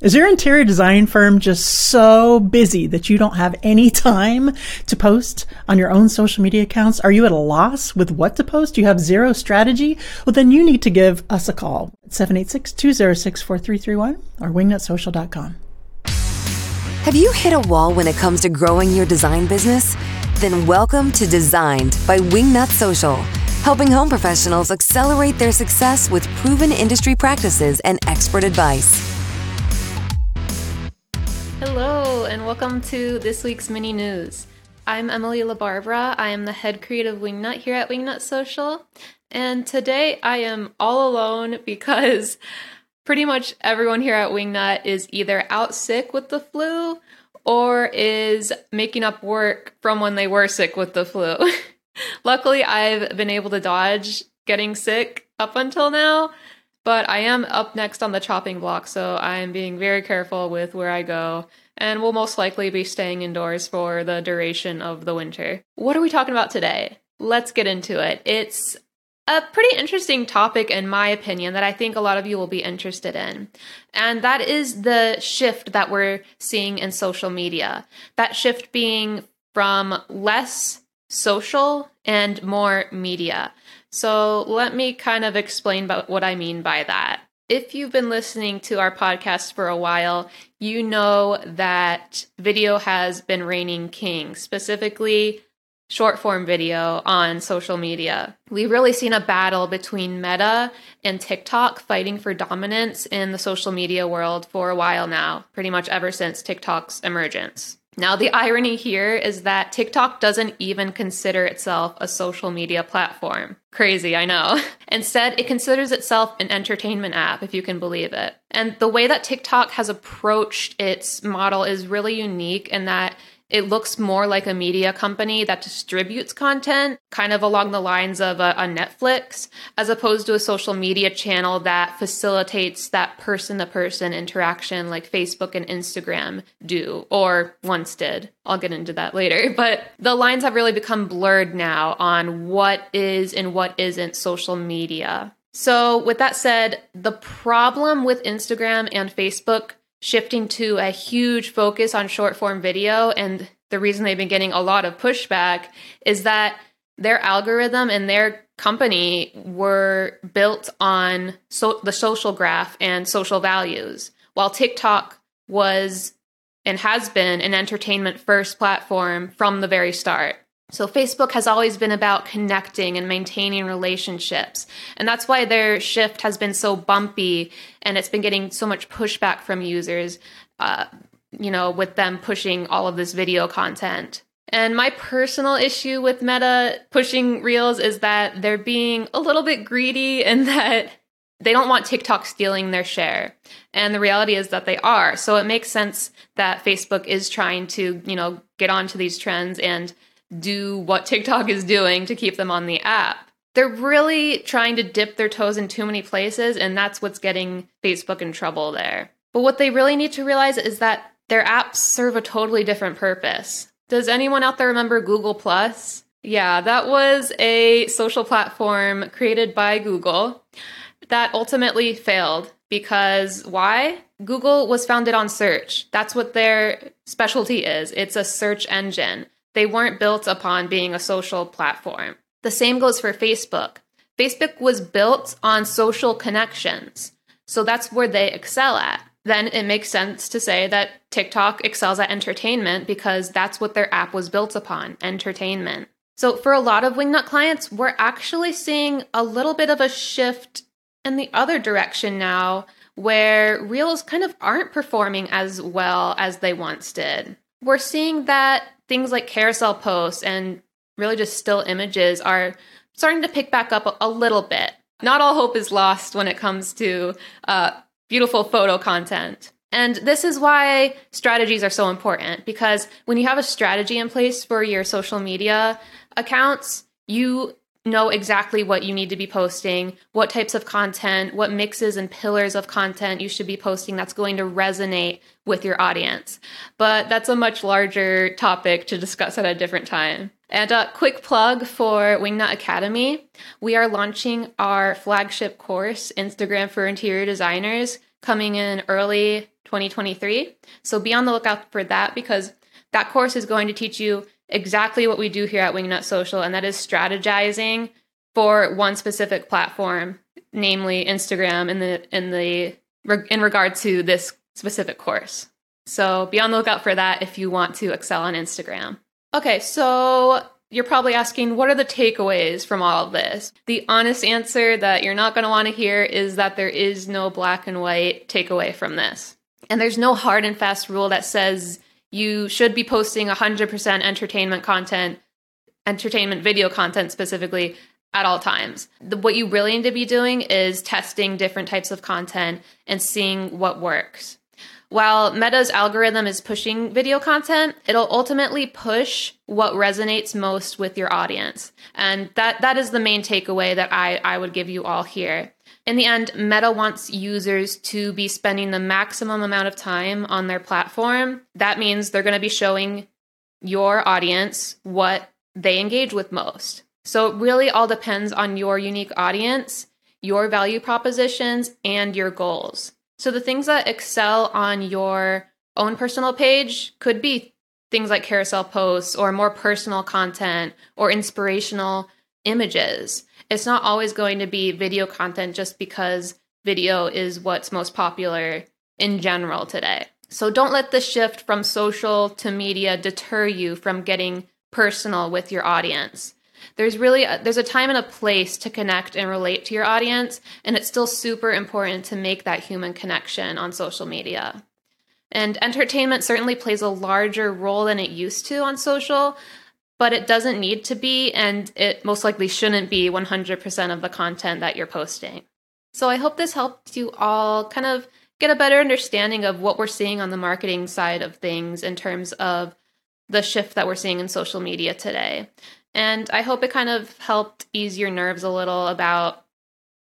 Is your interior design firm just so busy that you don't have any time to post on your own social media accounts? Are you at a loss with what to post? You have zero strategy? Well, then you need to give us a call at 786-206-4331 or wingnutsocial.com. Have you hit a wall when it comes to growing your design business? Then welcome to Designed by Wingnut Social, helping home professionals accelerate their success with proven industry practices and expert advice. Hello, and welcome to this week's mini news. I'm Emily LaBarbera. I am the head creative wingnut here at Wingnut Social. And today I am all alone because pretty much everyone here at Wingnut is either out sick with the flu or is making up work from when they were sick with the flu. Luckily, I've been able to dodge getting sick up until now, but I am up next on the chopping block, so I am being very careful with where I go and will most likely be staying indoors for the duration of the winter. What are we talking about today? Let's get into it. It's a pretty interesting topic, in my opinion, that I think a lot of you will be interested in. And that is the shift that we're seeing in social media. That shift being from less social and more media. So let me kind of explain about what I mean by that. If you've been listening to our podcast for a while, you know that video has been reigning king, specifically short form video on social media. We've really seen a battle between Meta and TikTok fighting for dominance in the social media world for a while now, pretty much ever since TikTok's emergence. Now, the irony here is that TikTok doesn't even consider itself a social media platform. Crazy, I know. Instead, it considers itself an entertainment app, if you can believe it. And the way that TikTok has approached its model is really unique in that it looks more like a media company that distributes content, kind of along the lines of a, a Netflix, as opposed to a social media channel that facilitates that person to person interaction like Facebook and Instagram do, or once did. I'll get into that later. But the lines have really become blurred now on what is and what isn't social media. So, with that said, the problem with Instagram and Facebook shifting to a huge focus on short form video. And the reason they've been getting a lot of pushback is that their algorithm and their company were built on so- the social graph and social values, while TikTok was and has been an entertainment first platform from the very start. So, Facebook has always been about connecting and maintaining relationships. And that's why their shift has been so bumpy and it's been getting so much pushback from users, uh, you know, with them pushing all of this video content. And my personal issue with Meta pushing Reels is that they're being a little bit greedy and that they don't want TikTok stealing their share. And the reality is that they are. So it makes sense that Facebook is trying to, you know, get onto these trends and do what TikTok is doing to keep them on the app. They're really trying to dip their toes in too many places, and that's what's getting Facebook in trouble there. But what they really need to realize is that their apps serve a totally different purpose. Does anyone out there remember Google Plus? Yeah, that was a social platform created by Google that ultimately failed because why? Google was founded on search. That's what their specialty is. It's a search engine. They weren't built upon being a social platform. The same goes for Facebook. Facebook was built on social connections. So that's where they excel at. Then it makes sense to say that TikTok excels at entertainment because that's what their app was built upon entertainment. So for a lot of Wingnut clients, we're actually seeing a little bit of a shift in the other direction now where Reels kind of aren't performing as well as they once did. We're seeing that things like carousel posts and really just still images are starting to pick back up a, a little bit. Not all hope is lost when it comes to uh, beautiful photo content. And this is why strategies are so important because when you have a strategy in place for your social media accounts, you know exactly what you need to be posting, what types of content, what mixes and pillars of content you should be posting that's going to resonate with your audience. But that's a much larger topic to discuss at a different time. And a quick plug for Wingnut Academy. We are launching our flagship course, Instagram for Interior Designers, coming in early 2023. So be on the lookout for that because that course is going to teach you exactly what we do here at Wingnut Social, and that is strategizing for one specific platform, namely Instagram, in the in the in regard to this specific course. So be on the lookout for that if you want to excel on Instagram. Okay, so you're probably asking, what are the takeaways from all of this? The honest answer that you're not going to want to hear is that there is no black and white takeaway from this. And there's no hard and fast rule that says you should be posting 100% entertainment content, entertainment video content specifically, at all times. The, what you really need to be doing is testing different types of content and seeing what works. While Meta's algorithm is pushing video content, it'll ultimately push what resonates most with your audience. And that, that is the main takeaway that I, I would give you all here. In the end, Meta wants users to be spending the maximum amount of time on their platform. That means they're going to be showing your audience what they engage with most. So it really all depends on your unique audience, your value propositions, and your goals. So the things that excel on your own personal page could be things like carousel posts or more personal content or inspirational images. It's not always going to be video content just because video is what's most popular in general today. So don't let the shift from social to media deter you from getting personal with your audience. There's really a, there's a time and a place to connect and relate to your audience and it's still super important to make that human connection on social media. And entertainment certainly plays a larger role than it used to on social but it doesn't need to be and it most likely shouldn't be 100% of the content that you're posting so i hope this helped you all kind of get a better understanding of what we're seeing on the marketing side of things in terms of the shift that we're seeing in social media today and I hope it kind of helped ease your nerves a little about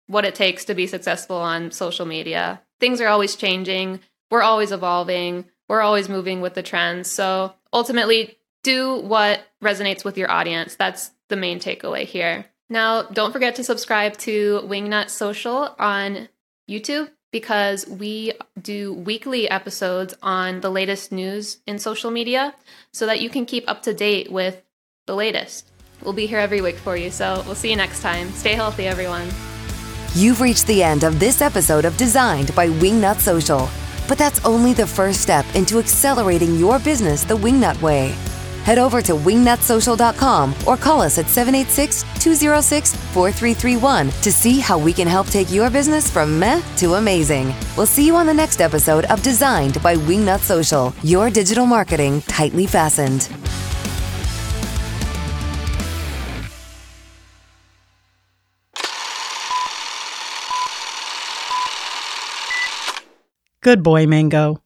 what it takes to be successful on social media. Things are always changing, we're always evolving, we're always moving with the trends. So ultimately, do what resonates with your audience. That's the main takeaway here. Now, don't forget to subscribe to Wingnut Social on YouTube because we do weekly episodes on the latest news in social media so that you can keep up to date with the latest. We'll be here every week for you, so we'll see you next time. Stay healthy, everyone. You've reached the end of this episode of Designed by Wingnut Social. But that's only the first step into accelerating your business the Wingnut way. Head over to wingnutsocial.com or call us at 786 206 4331 to see how we can help take your business from meh to amazing. We'll see you on the next episode of Designed by Wingnut Social, your digital marketing tightly fastened. Good boy, Mango.